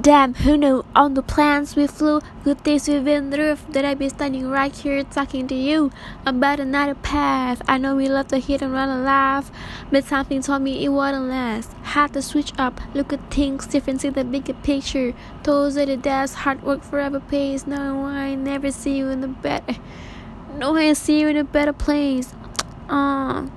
Damn, who knew? On the plans we flew, good things we've been through. That I'd be standing right here talking to you about another path. I know we love to hit and run alive, but something told me it wouldn't last. Had to switch up, look at things different, see the bigger picture. Toes are the days hard work forever pays. No, I never see you in a better. No, I see you in a better place. Uh,